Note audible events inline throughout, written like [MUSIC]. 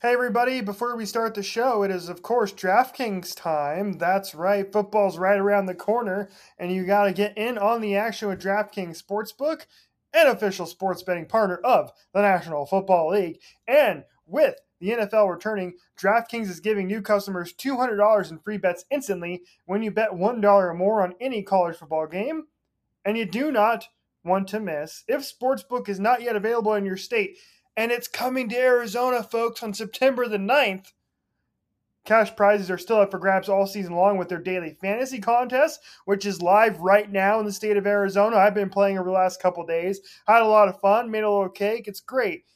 Hey, everybody, before we start the show, it is, of course, DraftKings time. That's right, football's right around the corner, and you got to get in on the action with DraftKings Sportsbook, an official sports betting partner of the National Football League. And with the NFL returning, DraftKings is giving new customers $200 in free bets instantly when you bet $1 or more on any college football game. And you do not want to miss if Sportsbook is not yet available in your state and it's coming to Arizona, folks, on September the 9th. Cash prizes are still up for grabs all season long with their daily fantasy contest, which is live right now in the state of Arizona. I've been playing over the last couple days. Had a lot of fun, made a little cake. It's great.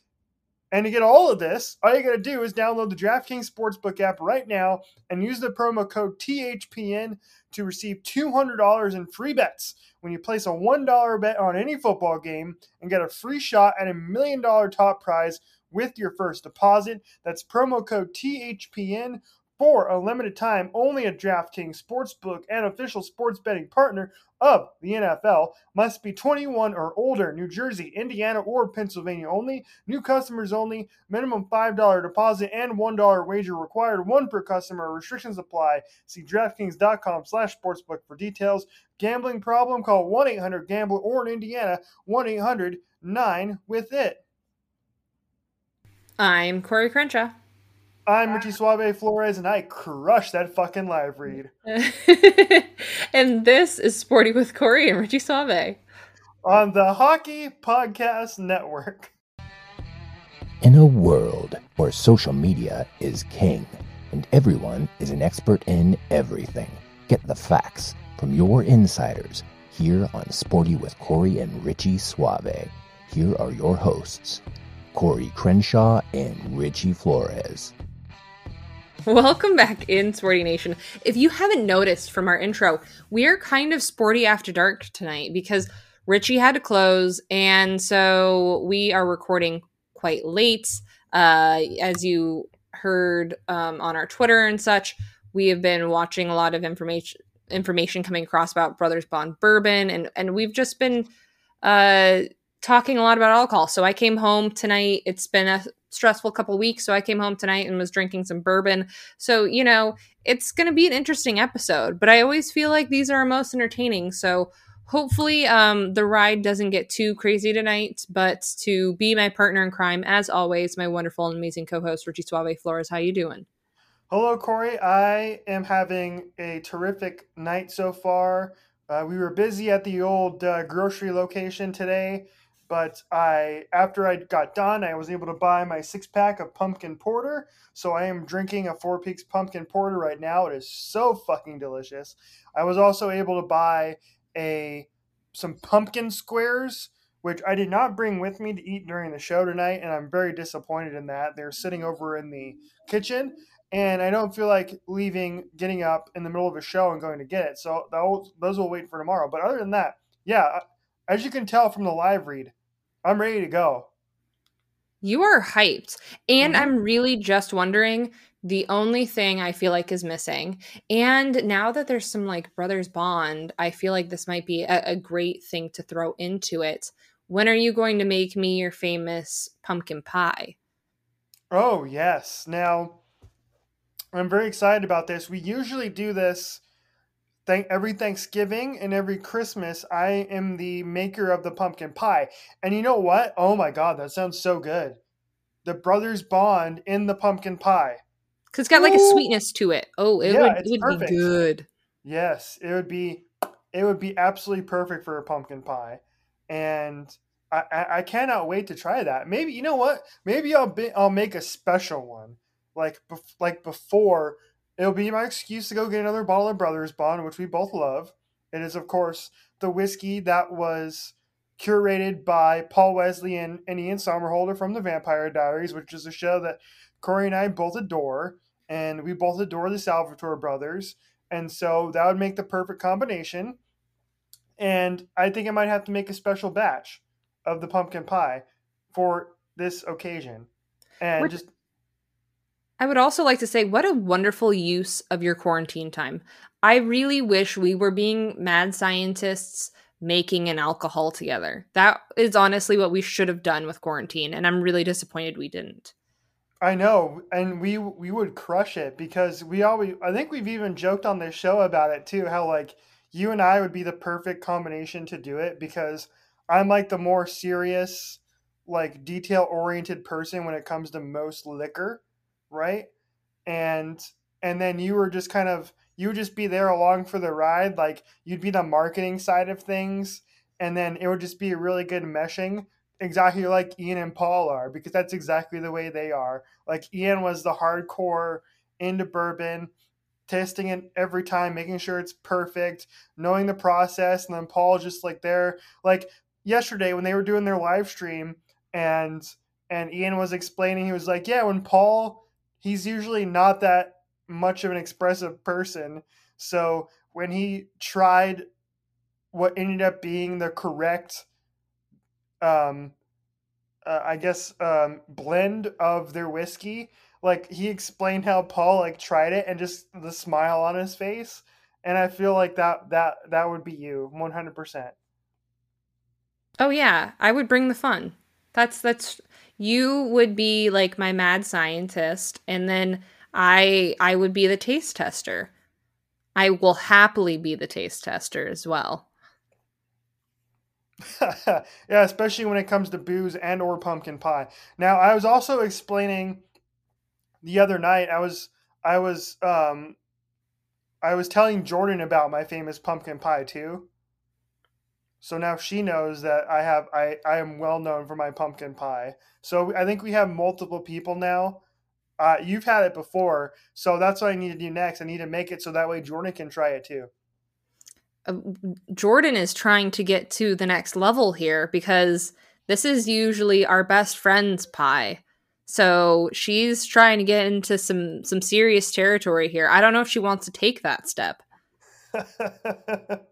And to get all of this, all you got to do is download the DraftKings Sportsbook app right now and use the promo code THPN to receive $200 in free bets when you place a $1 bet on any football game and get a free shot at a million dollar top prize with your first deposit. That's promo code THPN for a limited time only a DraftKings Sportsbook, and official sports betting partner of the NFL. Must be 21 or older. New Jersey, Indiana, or Pennsylvania only. New customers only. Minimum $5 deposit and $1 wager required. One per customer. Restrictions apply. See DraftKings.com slash sportsbook for details. Gambling problem? Call 1-800-GAMBLER or in Indiana, 1-800-9-WITH-IT. I'm Corey Crenshaw. I'm Richie Suave Flores, and I crushed that fucking live read. [LAUGHS] and this is Sporty with Corey and Richie Suave on the Hockey Podcast Network. In a world where social media is king and everyone is an expert in everything, get the facts from your insiders here on Sporty with Corey and Richie Suave. Here are your hosts, Corey Crenshaw and Richie Flores. Welcome back in Sporty Nation. If you haven't noticed from our intro, we are kind of sporty after dark tonight because Richie had to close, and so we are recording quite late. Uh, as you heard um, on our Twitter and such, we have been watching a lot of information information coming across about Brothers Bond bourbon, and and we've just been uh, talking a lot about alcohol. So I came home tonight. It's been a stressful couple weeks. So I came home tonight and was drinking some bourbon. So, you know, it's going to be an interesting episode, but I always feel like these are most entertaining. So hopefully um, the ride doesn't get too crazy tonight, but to be my partner in crime, as always, my wonderful and amazing co-host, Richie Suave Flores. How you doing? Hello, Corey. I am having a terrific night so far. Uh, we were busy at the old uh, grocery location today but I after I got done, I was able to buy my six pack of pumpkin porter. So I am drinking a Four Peaks pumpkin porter right now. It is so fucking delicious. I was also able to buy a some pumpkin squares, which I did not bring with me to eat during the show tonight, and I'm very disappointed in that. They're sitting over in the kitchen, and I don't feel like leaving, getting up in the middle of a show and going to get it. So those will wait for tomorrow. But other than that, yeah, as you can tell from the live read, I'm ready to go. You are hyped. And mm-hmm. I'm really just wondering the only thing I feel like is missing. And now that there's some like Brothers Bond, I feel like this might be a, a great thing to throw into it. When are you going to make me your famous pumpkin pie? Oh, yes. Now, I'm very excited about this. We usually do this thank every Thanksgiving and every Christmas, I am the maker of the pumpkin pie. And you know what? Oh my god, that sounds so good. The brothers bond in the pumpkin pie. Cause it's got like Ooh. a sweetness to it. Oh, it yeah, would, it would be good. Yes, it would be. It would be absolutely perfect for a pumpkin pie, and I, I, I cannot wait to try that. Maybe you know what? Maybe I'll be, I'll make a special one, like like before It'll be my excuse to go get another bottle of Brothers Bond, which we both love. It is, of course, the whiskey that was curated by Paul Wesley and, and Ian Somerhalder from the Vampire Diaries, which is a show that Corey and I both adore, and we both adore the Salvatore brothers, and so that would make the perfect combination. And I think I might have to make a special batch of the pumpkin pie for this occasion, and just. I would also like to say, what a wonderful use of your quarantine time. I really wish we were being mad scientists making an alcohol together. That is honestly what we should have done with quarantine, and I'm really disappointed we didn't. I know, and we we would crush it because we always. I think we've even joked on this show about it too. How like you and I would be the perfect combination to do it because I'm like the more serious, like detail oriented person when it comes to most liquor, right? And and then you were just kind of you would just be there along for the ride. Like you'd be the marketing side of things, and then it would just be a really good meshing, exactly like Ian and Paul are, because that's exactly the way they are. Like Ian was the hardcore into bourbon, testing it every time, making sure it's perfect, knowing the process, and then Paul just like there, like yesterday when they were doing their live stream, and and Ian was explaining, he was like, yeah, when Paul, he's usually not that much of an expressive person. So when he tried what ended up being the correct, um, uh, I guess, um, blend of their whiskey, like he explained how Paul like tried it and just the smile on his face, and I feel like that that that would be you, one hundred percent. Oh yeah, I would bring the fun. That's that's you would be like my mad scientist, and then I I would be the taste tester. I will happily be the taste tester as well. [LAUGHS] yeah, especially when it comes to booze and or pumpkin pie. Now, I was also explaining the other night. I was I was um I was telling Jordan about my famous pumpkin pie too. So now she knows that I have I I am well known for my pumpkin pie. So I think we have multiple people now uh, you've had it before, so that's what I need to do next. I need to make it so that way Jordan can try it too. Uh, Jordan is trying to get to the next level here because this is usually our best friend's pie. So she's trying to get into some some serious territory here. I don't know if she wants to take that step. [LAUGHS]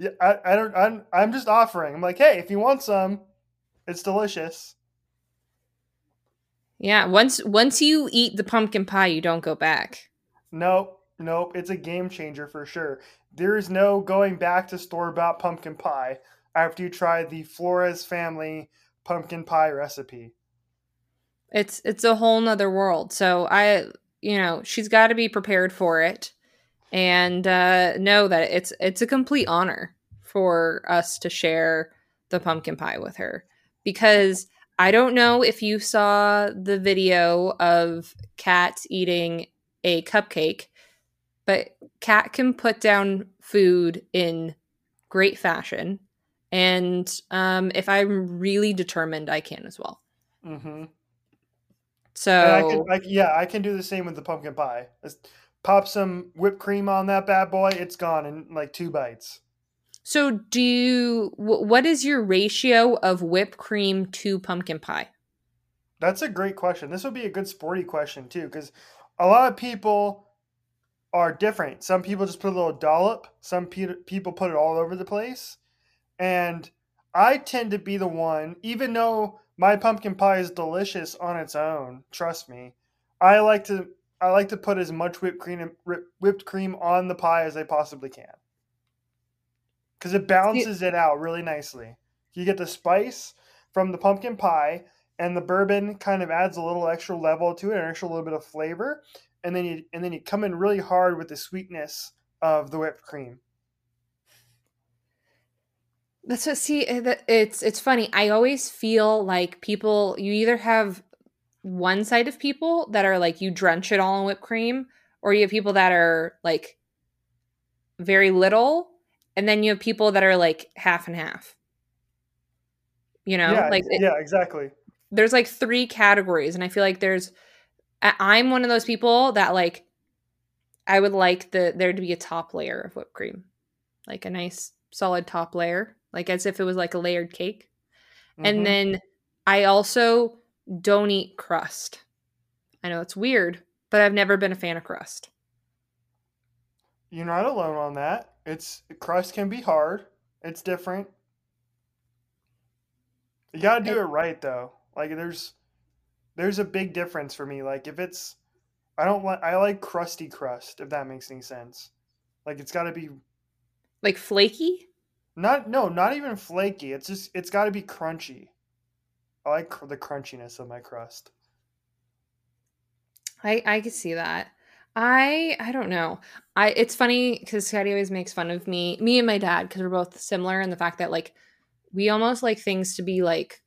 yeah, I, I don't. I'm I'm just offering. I'm like, hey, if you want some, it's delicious. Yeah, once once you eat the pumpkin pie, you don't go back. Nope, nope. It's a game changer for sure. There is no going back to store bought pumpkin pie after you try the Flores family pumpkin pie recipe. It's it's a whole nother world. So I you know, she's gotta be prepared for it and uh know that it's it's a complete honor for us to share the pumpkin pie with her. Because I don't know if you saw the video of Kat eating a cupcake, but Kat can put down food in great fashion. And um, if I'm really determined, I can as well. Mm-hmm. So, I can, I, yeah, I can do the same with the pumpkin pie. Pop some whipped cream on that bad boy. It's gone in like two bites. So, do you, what is your ratio of whipped cream to pumpkin pie? That's a great question. This would be a good sporty question too, because a lot of people are different. Some people just put a little dollop. Some pe- people put it all over the place, and I tend to be the one, even though my pumpkin pie is delicious on its own. Trust me, I like to I like to put as much whipped cream whipped cream on the pie as I possibly can because it balances it out really nicely. You get the spice from the pumpkin pie, and the bourbon kind of adds a little extra level to it, an extra little bit of flavor, and then you and then you come in really hard with the sweetness of the whipped cream. That's what see eh, it's it's funny. I always feel like people you either have one side of people that are like you drench it all in whipped cream, or you have people that are like very little and then you have people that are like half and half. You know? Yeah, like yeah exactly. there's like three categories and i feel like there's i'm one of those people that like i would like the there to be a top layer of whipped cream. Like a nice solid top layer. Like as if it was like a layered cake. Mhm. And then I also don't eat crust. I know it's weird, but I've never been a fan of crust. You're not alone on that. It's crust can be hard. It's different. You gotta do It- it right though. Like there's there's a big difference for me. Like if it's I don't like I like crusty crust, if that makes any sense. Like it's gotta be Like flaky? not no, not even flaky. It's just it's gotta be crunchy. I like the crunchiness of my crust. I I could see that. I I don't know. I it's funny because Scotty always makes fun of me, me and my dad, because we're both similar in the fact that like we almost like things to be like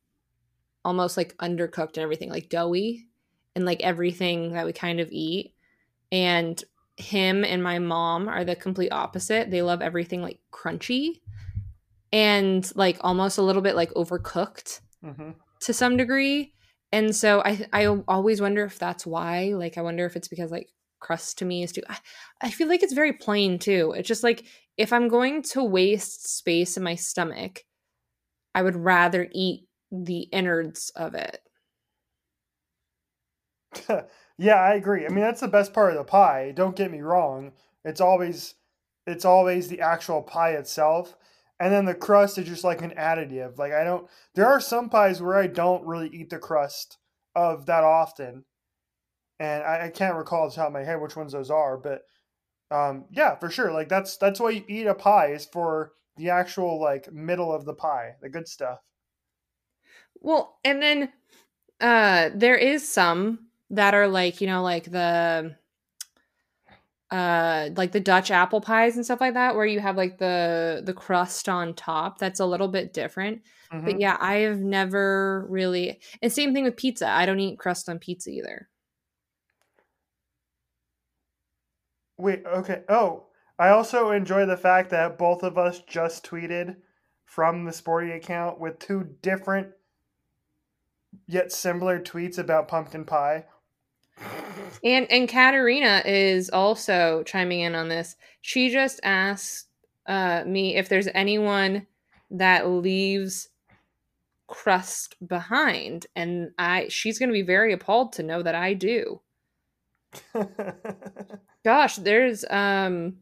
almost like undercooked and everything, like doughy and like everything that we kind of eat. And him and my mom are the complete opposite. They love everything like crunchy and like almost a little bit like overcooked hmm to some degree. And so I I mm-hmm. always wonder if that's why. Like I wonder if it's because like crust to me is too I, I feel like it's very plain too. It's just like if I'm going to waste space in my stomach, I would rather eat the innards of it. [LAUGHS] yeah, I agree. I mean, that's the best part of the pie. Don't get me wrong. It's always it's always the actual pie itself. And then the crust is just like an additive. Like I don't there are some pies where I don't really eat the crust of that often. And I, I can't recall the top of my head which ones those are, but um yeah, for sure. Like that's that's why you eat a pie is for the actual like middle of the pie, the good stuff. Well, and then uh there is some that are like, you know, like the uh like the Dutch apple pies and stuff like that where you have like the the crust on top. That's a little bit different. Mhm. But yeah, I've never really and same thing with pizza. I don't eat crust on pizza either. Wait, okay. Oh, I also enjoy the fact that both of us just tweeted from the sporty account with two different yet similar tweets about pumpkin pie. And and Katerina is also chiming in on this. She just asked uh, me if there's anyone that leaves crust behind, and I she's going to be very appalled to know that I do. [LAUGHS] Gosh, there's um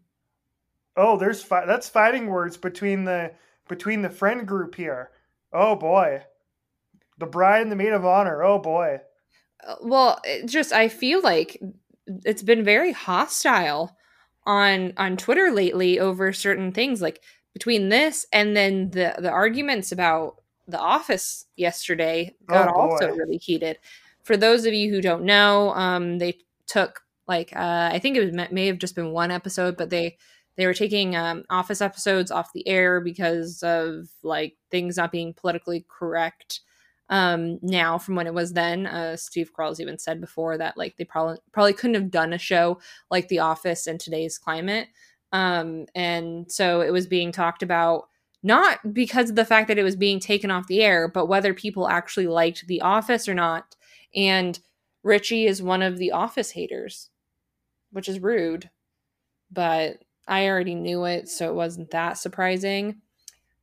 oh, there's fi- that's fighting words between the between the friend group here. Oh boy. The bride and the maid of honor. Oh boy. Uh, well, it just I feel like it's been very hostile on on Twitter lately over certain things like between this and then the the arguments about the office yesterday got Oh, also really heated. For those of you who don't know, um they took like uh I think it was, may have just been one episode, but they they were taking um, office episodes off the air because of like things not being politically correct um now from when it was then uh steve carell's even said before that like they probably probably couldn't have done a show like the office in today's climate. Um and so it was being talked about not because of the fact that it was being taken off the air but whether people actually liked the office or not. And richie is one of the office haters which is rude but i already knew it so it wasn't that surprising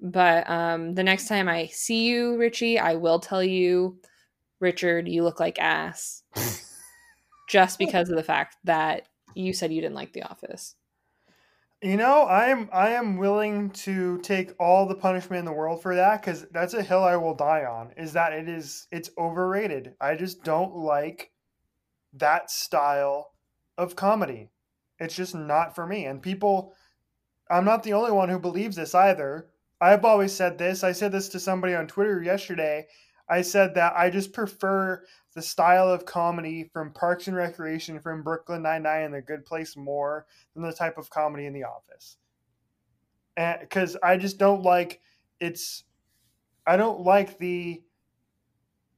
but um, the next time I see you, Richie, I will tell you, Richard, you look like ass. [LAUGHS] Just because of the fact that you said you didn't like The Office. You know, I am I am willing to take all the punishment in the world for that because that's a hill I will die on. Is that it is it's overrated. I just don't like that style of comedy. It's just not for me. And people, I'm not the only one who believes this either. I've always said this. I said this to somebody on Twitter yesterday. I said that I just prefer the style of comedy from Parks and Recreation, from Brooklyn Nine Nine, and The Good Place more than the type of comedy in The Office. Because I just don't like it's, I don't like the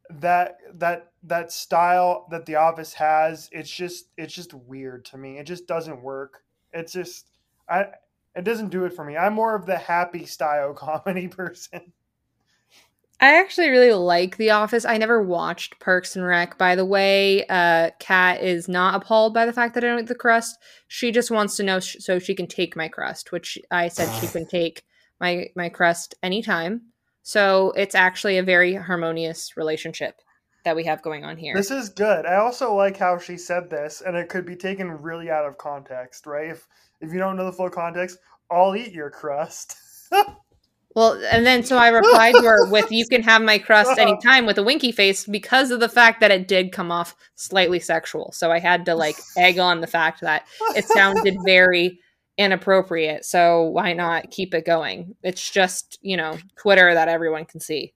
that that that style that The Office has. It's just it's just weird to me. It just doesn't work. It's just I it doesn't do it for me. I'm more of the happy style [LAUGHS] comedy person. I actually really like The Office. I never watched Parks and Rec. By the way, uh, Kat is not appalled by the fact that I don't eat the crust. She just wants to know sh- so she can take my crust, which I said she can [SIGHS] take my my crust anytime. So it's actually a very harmonious relationship that we have going on here. This is good. I also like how she said this, and it could be taken really out of context, right? If if you don't know the full context, I'll eat your crust. [LAUGHS] well, and then so I replied to her [LAUGHS] with "You can have my crust uh-huh. anytime" with a winky face because of the fact that it did come off slightly sexual. So I had to like [LAUGHS] egg on the fact that it sounded very inappropriate. So why not keep it going? It's just you know Twitter that everyone can see.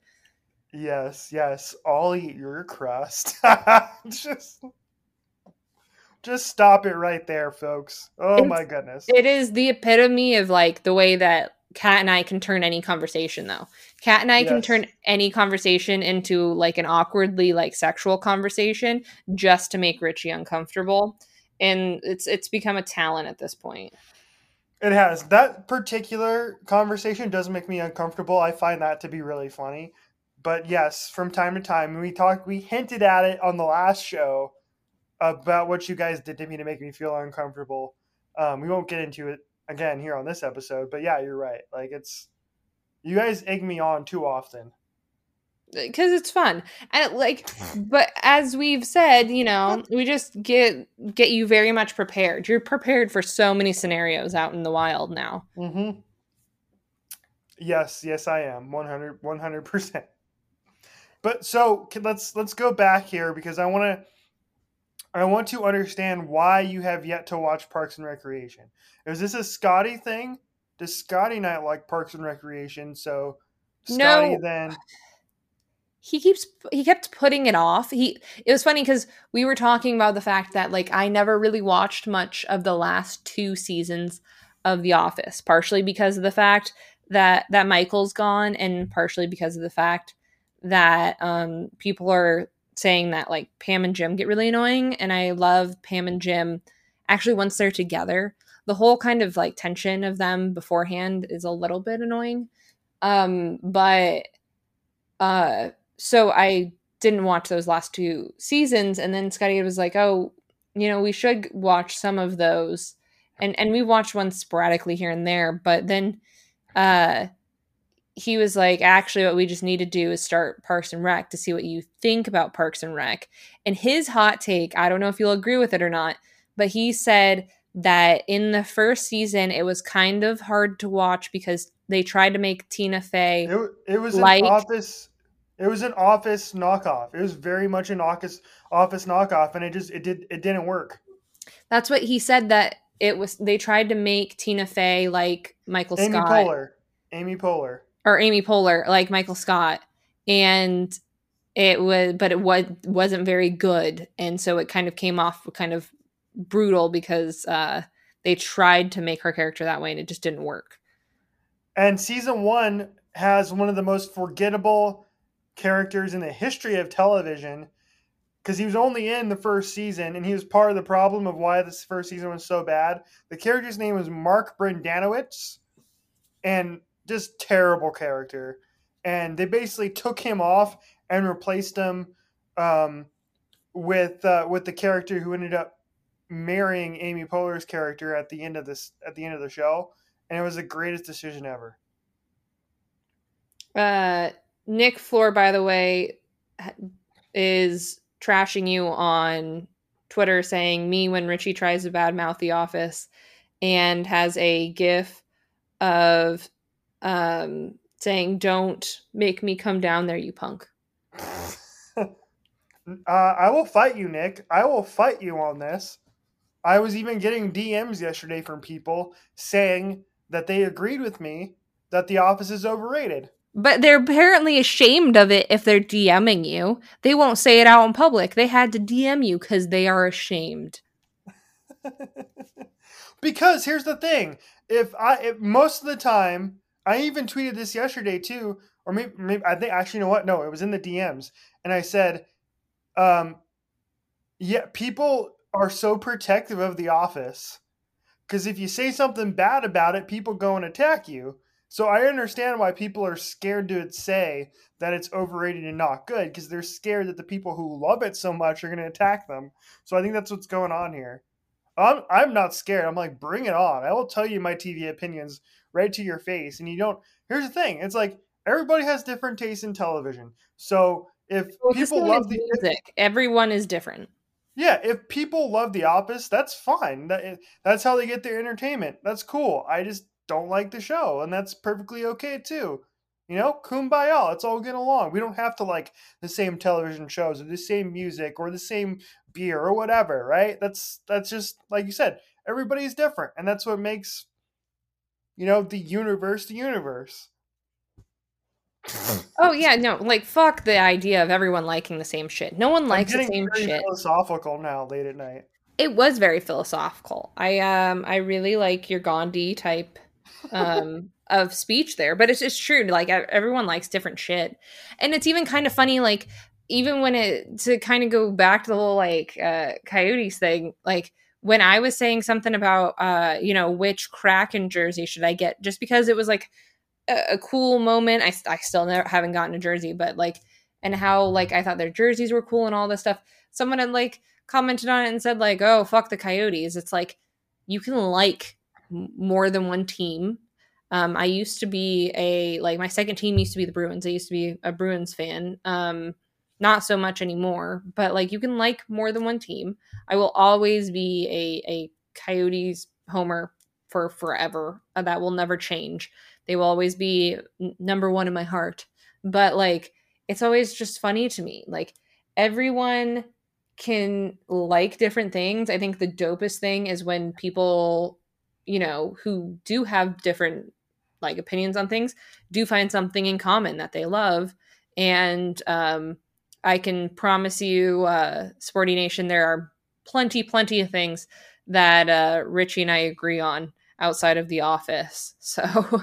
Yes, yes. I'll eat your crust. [LAUGHS] just just stop it right there, folks. Oh it's, my goodness. It is the epitome of like the way that Kat and I can turn any conversation though. Kat and I yes. can turn any conversation into like an awkwardly like sexual conversation just to make Richie uncomfortable. And it's it's become a talent at this point. It has. That particular conversation does make me uncomfortable. I find that to be really funny but yes, from time to time, we talked, we hinted at it on the last show about what you guys did to me to make me feel uncomfortable. Um, we won't get into it again here on this episode, but yeah, you're right. Like it's you guys egg me on too often because it's fun and like but as we've said you know we just get get you very much prepared you're prepared for so many scenarios out in the wild now mm-hmm. yes yes i am 100 100% but so let's let's go back here because I want to I want to understand why you have yet to watch Parks and Recreation. Is this a Scotty thing? Does Scotty not like Parks and Recreation? So Scotty no. then he keeps he kept putting it off. He it was funny because we were talking about the fact that like I never really watched much of the last two seasons of The Office, partially because of the fact that that Michael's gone, and partially because of the fact that um, people are saying that like Pam and Jim get really annoying, and I love Pam and Jim. Actually, once they're together, the whole kind of like tension of them beforehand is a little bit annoying. Um, but uh, so I didn't watch those last two seasons, and then Scotty was like, "Oh, you know, we should watch some of those," and and we watched one sporadically here and there, but then uh he was like, actually, what we just need to do is start Parks and Rec to see what you think about Parks and Rec. And his hot take, I don't know if you'll agree with it or not, but he said that in the first season, it was kind of hard to watch because they tried to make Tina Fey. It, it was like, an office. It was an office knockoff. It was very much an office office knockoff, and it just it did it didn't work. That's what he said. That it was they tried to make Tina Fey like Michael Scott. Amy Scott. Poehler. Amy Poehler or Amy Poehler, like Michael Scott, and it was, but it was wasn't very good, and so it kind of came off kind of brutal because uh, they tried to make her character that way, and it just didn't work. And season one has one of the most forgettable characters in the history of television because he was only in the first season and he was part of the problem of why this first season was so bad. The character's name was Mark Brendanawicz, and just terrible character. And they basically took him off and replaced him um, with uh, with the character who ended up marrying Amy Poehler's character at the end of this at the end of the show, and it was the greatest decision ever. Uh, Nick Floor, by the way, is trashing you on Twitter, saying me when Richie tries to badmouth The Office, and has a GIF of um, saying, "Don't make me come down there, you punk." [LAUGHS] uh, I will fight you, Nick. I will fight you on this. I was even getting DMs yesterday from people saying that they agreed with me that The Office is overrated. But they're apparently ashamed of it if they're DMing you. They won't say it out in public. They had to DM you because they are ashamed. [LAUGHS] because here's the thing: if I if most of the time I even tweeted this yesterday too, or maybe, maybe I think actually, you know what? No, it was in the DMs, and I said, um, yeah, people are so protective of the office because if you say something bad about it, people go and attack you. So I understand why people are scared to say that it's overrated and not good because they're scared that the people who love it so much are going to attack them. So I think that's what's going on here. I'm I'm not scared. I'm like, bring it on. I will tell you my TV opinions right to your face. And you don't. Here's the thing. It's like everybody has different tastes in television. So if Well, people love the music, everyone is different. yeah, if people love The Office, that's fine. That, eh, that's how they get their entertainment. That's cool. I just don't like the show, and that's perfectly okay too. You know, kumbaya. Let's all get along. We don't have to like the same television shows or the same music or the same beer or whatever, right? That's that's just like you said. Everybody's different, and that's what makes you know the universe the universe. Oh yeah, no, like fuck the idea of everyone liking the same shit. No one likes the same very shit. philosophical now, late at night. It was very philosophical. I um I really like your Gandhi type um of speech there, but it's just true. Like everyone likes different shit, and it's even kind of funny. Like even when it to kind of go back to the whole like uh coyotes thing, like when I was saying something about uh you know which crack in jersey should I get, just because it was like a, a cool moment. I I still never haven't gotten a jersey, but like and how like I thought their jerseys were cool and all this stuff. Someone had like commented on it and said like, "Oh, fuck the Coyotes." It's like you can like more than one team. Um, I used to be a like my second team used to be the Bruins. I used to be a Bruins fan. Um, not so much anymore, but like you can like more than one team. I will always be a a Coyotes homer for forever. Uh, that will never change. They will always be n- number one in my heart. But like it's always just funny to me. Like everyone can like different things. I think the dopest thing is when people, you know, who do have different like opinions on things do find something in common that they love. And um I can promise you, uh, Sporty Nation, there are plenty, plenty of things that uh, Richie and I agree on outside of the office. [LAUGHS] So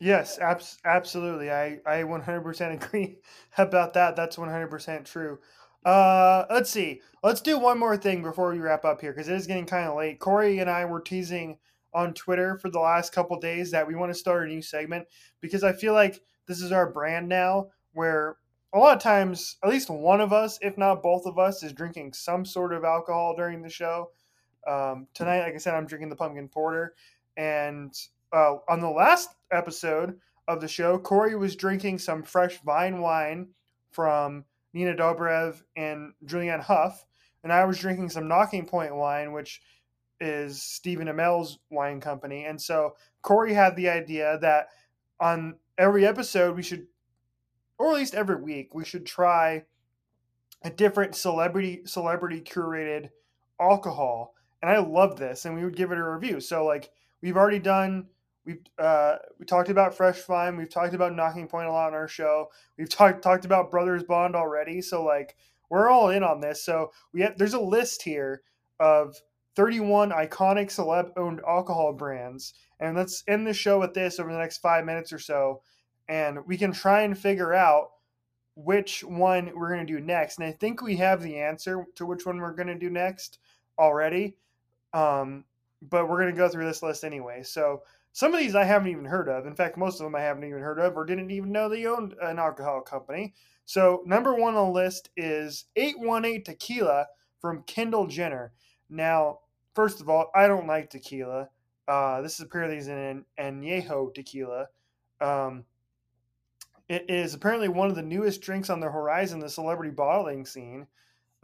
Yes, abs- absolutely. I, I 100% agree [LAUGHS] about that. That's 100% true. Uh, let's see. Let's do one more thing before we wrap up here because it is getting kind of late. Corey and I were teasing on Twitter for the last couple days that we want to start a new segment because I feel like this is our brand now where a lot of times, at least one of us, if not both of us, is drinking some sort of alcohol during the show. Um, tonight, like I said, I'm drinking the pumpkin porter. And uh, on the last episode of the show, Corey was drinking some fresh vine wine from Nina Dobrev and Julianne Hough, and I was drinking some Nocking Point wine, which is Stephen Amell's wine company. And so Corey had the idea that on every episode we should, or at least every week, we should try a different celebrity celebrity curated alcohol. And I love this, and we would give it a review. So like we've already done we've uh, we talked about fresh vine we've talked about nocking point a lot on our show we've talked talked about brothers bond already so like we're all in on this so we have there's a list here of 31 iconic celeb owned alcohol brands and let's end the show with this over the next five minutes or so and we can try and figure out which one we're going to do next and i think we have the answer to which one we're going to do next already um, but we're going to go through this list anyway so some of these I haven't even heard of. In fact, most of them I haven't even heard of or didn't even know they owned an alcohol company. So, number one on the list is 818 Tequila from Kendall Jenner. Now, first of all, I don't like tequila. Uh, this is apparently an añejo tequila. Um, it is apparently one of the newest drinks on the horizon, the celebrity bottling scene.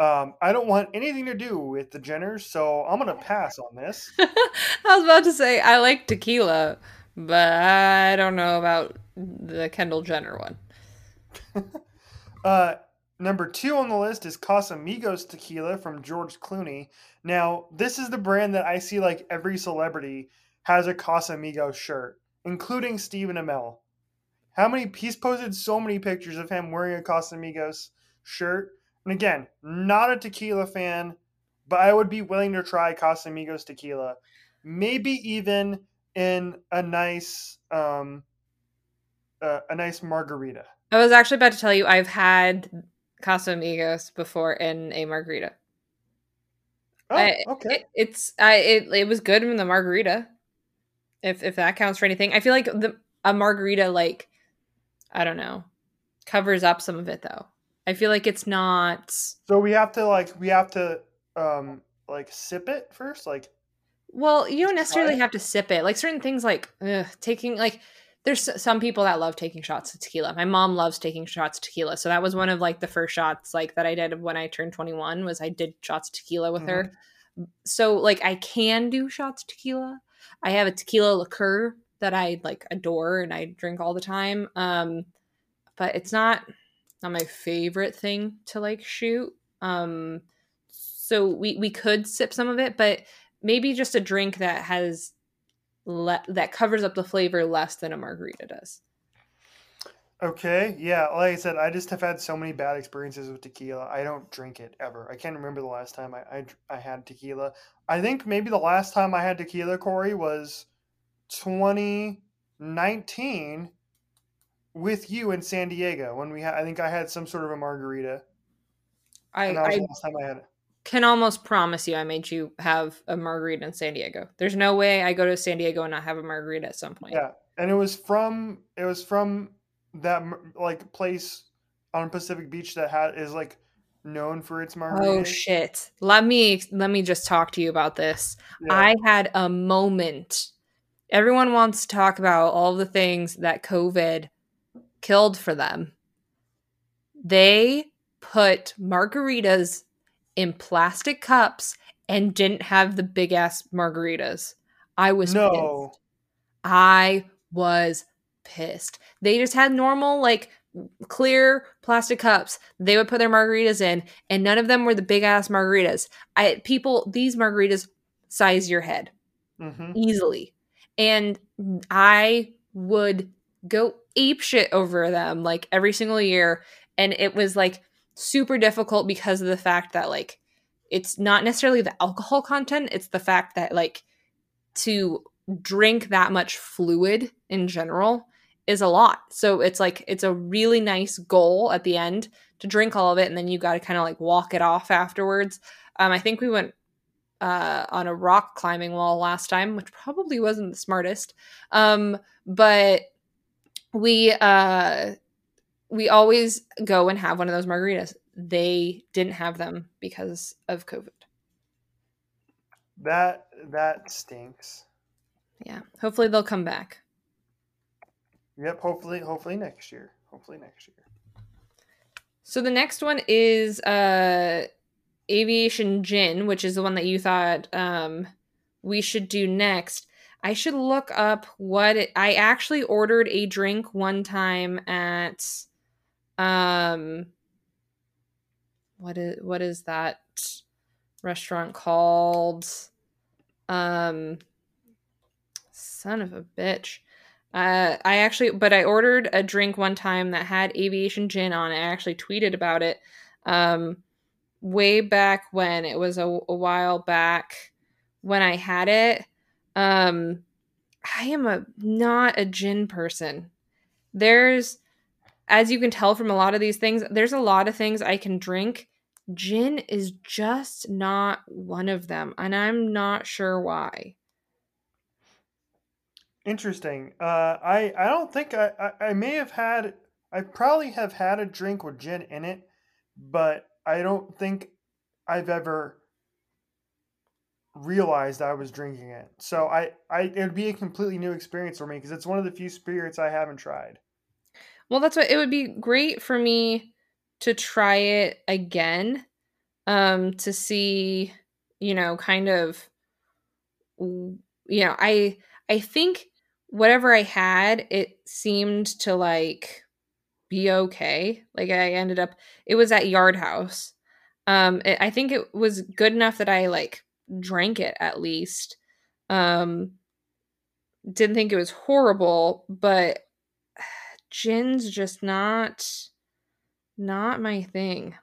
Um, I don't want anything to do with the Jenners, so I'm going to pass on this. [LAUGHS] I was about to say I like tequila, but I don't know about the Kendall Jenner one. [LAUGHS] Uh, number two on the list is Casamigos tequila from George Clooney. Now, this is the brand that I see like every celebrity has a Casamigos shirt, including Stephen Amell. How many he's posted so many pictures of him wearing a Casamigos shirt. And again, not a tequila fan, but I would be willing to try Casamigos tequila. Maybe even in a nice um uh, a nice margarita. I was actually about to tell you I've had Casamigos before in a margarita. Oh, I- okay. It, it's I it it was good in the margarita. If if that counts for anything, I feel like the a margarita like I don't know covers up some of it though. I feel like it's not. So we have to like we have to um like sip it first? Like Well, you don't necessarily have to sip it. Like certain things, like ugh, taking like there's some people that love taking shots of tequila. My mom loves taking shots of tequila, so that was one of like the first shots like that I did when I turned 21. Was I did shots of tequila with her. So like I can do shots of tequila. I have a tequila liqueur that I like adore and I drink all the time. Um, but it's not not my favorite thing to like shoot. Um, so we we could sip some of it, but maybe just a drink that has le- that covers up the flavor less than a margarita does. Okay, yeah. Like I said, I just have had so many bad experiences with tequila. I don't drink it ever. I can't remember the last time I I, I had tequila. I think maybe the last time I had tequila, Corey, was 2019 with you in San Diego when we had. I think I had some sort of a margarita, I, and that was I the last time I had it. Can almost promise you I made you have a margarita in San Diego. There's no way I go to San Diego and not have a margarita at some point. Yeah, and it was from it was from that like place on Pacific Beach that had is like known for its margarita. Oh shit. Let me let me just talk to you about this. Yeah. I had a moment. Everyone wants to talk about all the things that COVID killed for them. They put margaritas in plastic cups and didn't have the big ass margaritas. I was pissed. no. I was pissed. They just had normal, like clear plastic cups. They would put their margaritas in, and none of them were the big ass margaritas. I people, these margaritas size your head hmm easily. And I would go ape shit over them like every single year. And it was like super difficult because of the fact that like it's not necessarily the alcohol content, it's the fact that like to drink that much fluid in general is a lot. So it's like it's a really nice goal at the end to drink all of it and then you got to kind of like walk it off afterwards. Um I think we went uh, on a rock climbing wall last time, which probably wasn't the smartest. Um, but we uh, we always go and have one of those margaritas. They didn't have them because of COVID. That that stinks. Yeah, hopefully they'll come back. Yep. Hopefully, hopefully next year. Hopefully next year. So the next one is uh, aviation gin, which is the one that you thought um, we should do next. I should look up what it, I actually ordered a drink one time at um what is what is that restaurant called um son of a bitch uh, I actually, but I ordered a drink one time that had aviation gin on it. I actually tweeted about it um, way back when it was a, a while back when I had it. Um, I am a not a gin person. There's, as you can tell from a lot of these things, there's a lot of things I can drink. Gin is just not one of them, and I'm not sure why. Interesting. Uh, I I don't think I, I I may have had I probably have had a drink with gin in it, but I don't think I've ever realized I was drinking it. So I I it would be a completely new experience for me because it's one of the few spirits I haven't tried. Well, that's what it would be great for me to try it again um to see, you know, kind of you know, I I think whatever I had, it seemed to like be okay. Like I ended up it was at Yard House. Um it, I think it was good enough that I like drank it at least. Um didn't think it was horrible, but gin's just not not my thing.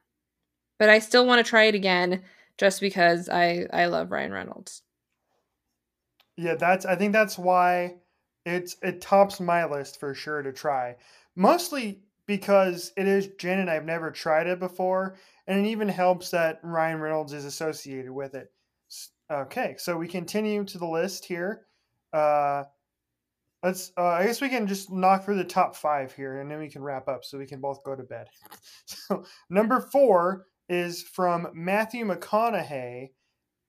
But I still want to try it again just because I I love Ryan Reynolds. Yeah, that's I think that's why it's it tops my list for sure to try. Mostly because it is gin and I've never tried it before, and it even helps that Ryan Reynolds is associated with it. Okay, so we continue to the list here. Uh, let's. Uh, I guess we can just knock through the top five here, and then we can wrap up, so we can both go to bed. [LAUGHS] So number four is from Matthew McConaughey,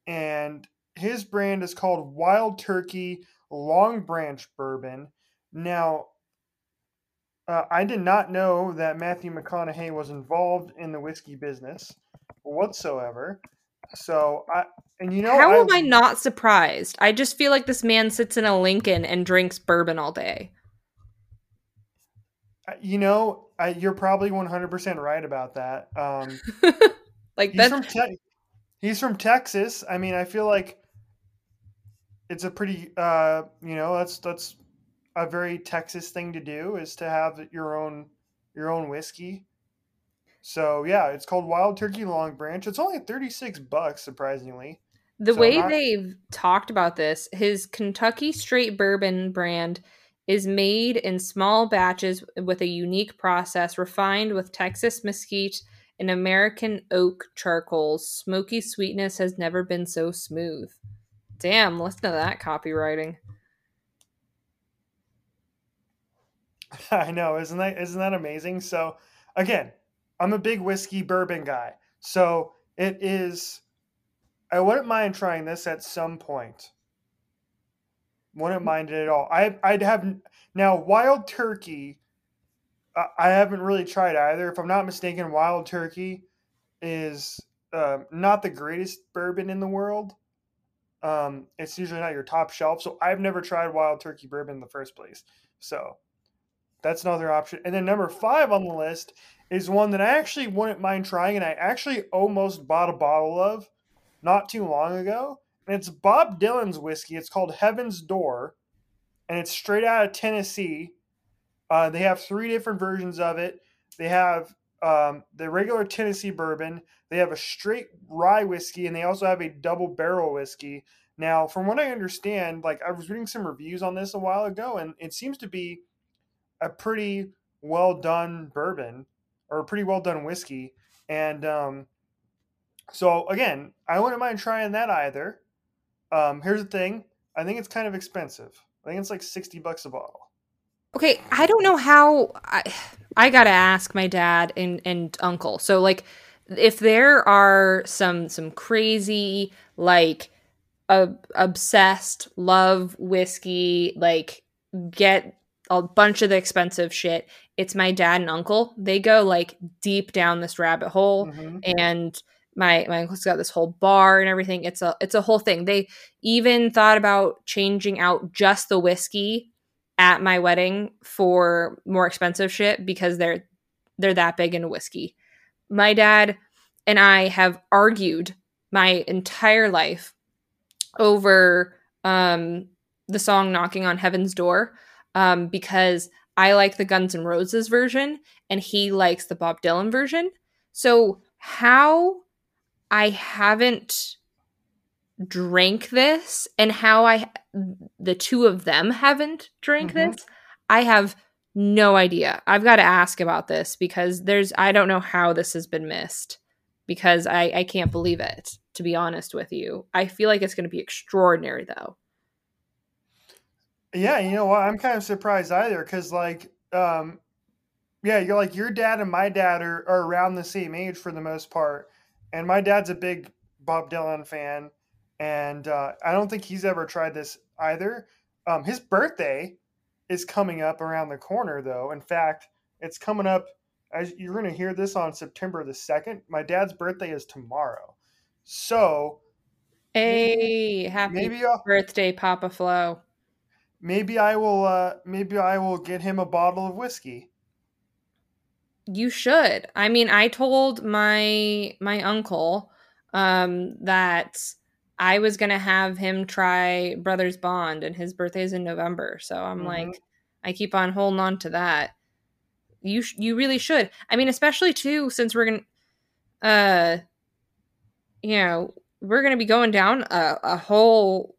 and his brand is called Wild Turkey Long Branch Bourbon. Now, uh, I did not know that Matthew McConaughey was involved in the whiskey business whatsoever. So I and you know How I, am I not surprised? I just feel like this man sits in a Lincoln and drinks bourbon all day. you know I, you're probably 100% right about that. Um, [LAUGHS] like he's from te- he's from Texas. I mean, I feel like it's a pretty uh, you know that's that's a very Texas thing to do is to have your own your own whiskey. So yeah, it's called Wild Turkey Longbranch. It's only 36 bucks surprisingly. the so way not- they've talked about this, his Kentucky Straight Bourbon brand is made in small batches with a unique process refined with Texas mesquite and American oak charcoals. Smoky sweetness has never been so smooth. Damn, listen to that copywriting. [LAUGHS] I know, isn't that isn't that amazing? So again, I'm a big whiskey bourbon guy. So it is I wouldn't mind trying this at some point. Wouldn't mind it at all. I I'd have now wild turkey I- haven't really tried either. If I'm not mistaken, wild turkey is um, not the greatest bourbon in the world. Um, it's usually not your top shelf. So I've never tried wild turkey bourbon in the first place. So that's another option. And then number five on the list is one that I actually wouldn't mind trying, and I actually almost bought a bottle of not too long ago. And it's Bob Dylan's whiskey. It's called Heaven's Door, and it's straight out of Tennessee. Uh, they have three different versions of it. They have um, the regular Tennessee bourbon. They have a straight rye whiskey, and they also have a double barrel whiskey. Now, from what I understand, like I was reading some reviews on this a while ago, and it seems to be a pretty well done bourbon or pretty well done whiskey. And um, so again, I wouldn't mind trying that either. Um, here's the thing: I think it's kind of expensive. I think it's like sixty bucks a bottle. Okay, I don't know how I I gotta ask my dad and and uncle. So like, if there are some some crazy like obsessed love whiskey like get a bunch of the expensive shit. It's my dad and uncle. They go like deep down this rabbit hole Mhm. and my my uncle's got this whole bar and everything. It's a it's a whole thing. They even thought about changing out just the whiskey at my wedding for more expensive shit because they're they're that big into whiskey. My dad and I have argued my entire life over um the song knocking on heaven's door um because I like the Guns N' Roses version and he likes the Bob Dylan version. So how I haven't drank this and how I the two of them haven't drank Mhm. this, I have no idea. I've got to ask about this because there's I don't know how this has been missed because I I can't believe it to be honest with you. I feel like it's going to be extraordinary though. Yeah, you know what? I'm kind of surprised either because, like, um, yeah, you're like your dad and my dad are, are around the same age for the most part, and my dad's a big Bob Dylan fan, and uh, I don't think he's ever tried this either. Um, his birthday is coming up around the corner, though. In fact, it's coming up. As you're going to hear this on September the second. My dad's birthday is tomorrow, so Hey, happy maybe birthday Papa Flo. Maybe I will uh, maybe I will get him a bottle of whiskey. You should. I mean, I told my my uncle um that I was going to have him try Brother's Bond and his birthday's in November. So I'm Mhm. like I keep on holding on to that. You sh- you really should. I mean, especially too since we're going to uh you know, we're going to be going down a, a whole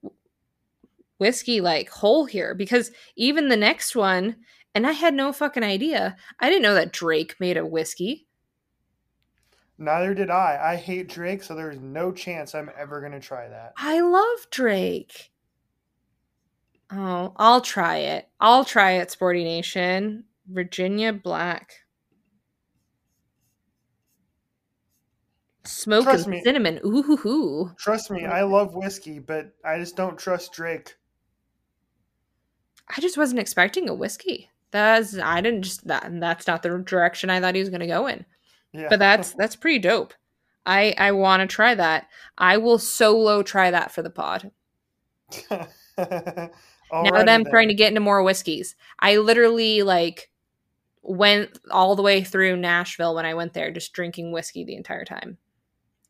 whiskey like hole here because even the next one and I had no fucking idea. I didn't know that Drake made a whiskey. Neither did I. I hate Drake, so there's no chance I'm ever gonna try that. I love Drake. Oh, I'll try it. I'll try it, Sporty Nation. Virginia Black. Smoke Trust and me. cinnamon. Ooh hoo hoo. Trust me, I love whiskey, but I just don't trust Drake. I just wasn't expecting a whiskey. That's I didn't just that that's not the direction I thought he was gonna go in. Yeah. But that's that's pretty dope. I I want to try that. I will solo try that for the pod. [LAUGHS] now that I'm trying to get into more whiskeys, I literally like went all the way through Nashville when I went there, just drinking whiskey the entire time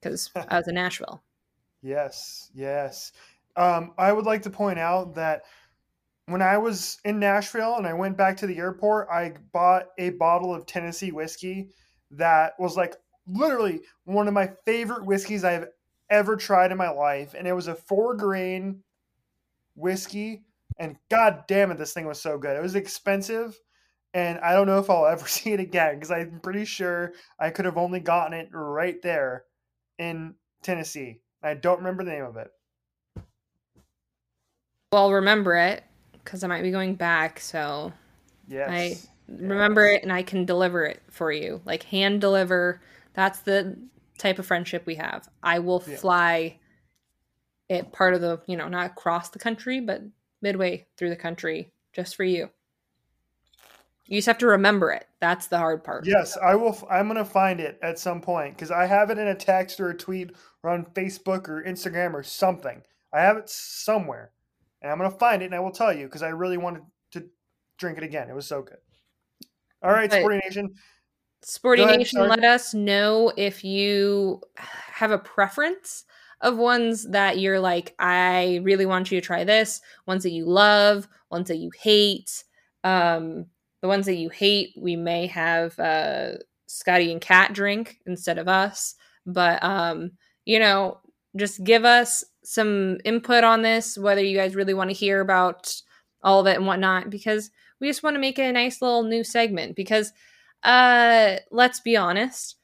because [LAUGHS] I was in Nashville. Yes, yes. Um, I would like to point out that when I was in Nashville and I went back to the airport, I bought a bottle of Tennessee whiskey that was like literally one of my favorite whiskeys I've ever tried in my life. And it was a four grain whiskey. And god damn it, this thing was so good. It was expensive. And I don't know if I'll ever [LAUGHS] see it again because I'm pretty sure I could have only gotten it right there in Tennessee. I don't remember the name of it. Well, I'll remember it because I might be going back. So Yes. I remember it and I can deliver it for you. Like hand deliver. That's the type of friendship we have. I will Yeah. fly it part of the, you know, not across the country, but midway through the country just for you. You just have to remember it. That's the hard part. Yes, I will. f- I'm gonna find it at some point because I have it in a text or a tweet or on Facebook or Instagram or something. I have it somewhere, and I'm gonna find it and I will tell you because I really wanted to drink it again. It was so good. All right, But- Sporting Nation. Sporty ahead, Nation, sorry. let us know if you have a preference of ones that you're like, I really want you to try this, ones that you love, ones that you hate. Um, the ones that you hate, we may have uh, Scotty and Cat drink instead of us. But, um, you know, just give us some input on this, whether you guys really want to hear about all of it and whatnot, because we just want to make it a nice little new segment. Because uh let's be honest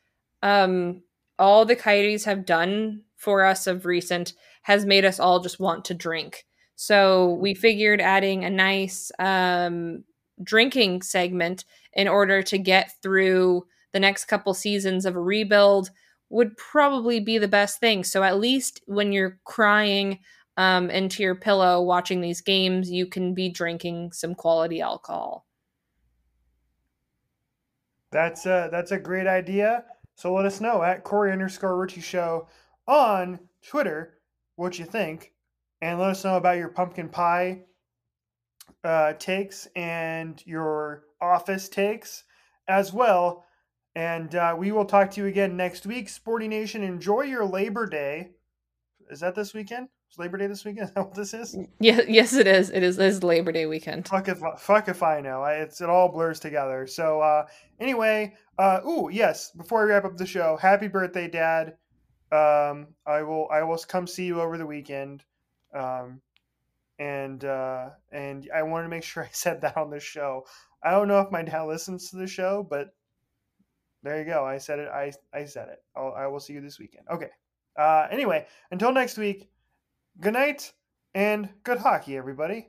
um all the coyotes have done for us of recent has made us all just want to drink so we figured adding a nice um drinking segment in order to get through the next couple seasons of a rebuild would probably be the best thing so at least when you're crying um, into your pillow watching these games you can be drinking some quality alcohol That's a that's a great idea. So let us know at Corey underscore Richie Show on Twitter what you think, and let us know about your pumpkin pie uh, takes and your office takes as well. And uh, we will talk to you again next week. Sporty Nation, enjoy your Labor Day. Is that this weekend? Is Labor Day this weekend? [LAUGHS] Is that what this is? Yeah, yes, it is. It is. It is Labor Day weekend. Fuck if fuck if I know. I, it's it all blurs together. So uh, anyway, uh, ooh yes. Before I wrap up the show, happy birthday, Dad. Um, I will I will come see you over the weekend. Um, and uh, and I wanted to make sure [LAUGHS] I said that on the show. I don't know if my dad listens to the show, but there you go. I said it. I I said it. I'll, I will see you this weekend. Okay. Uh, anyway, until next week. Good night and good hockey, everybody.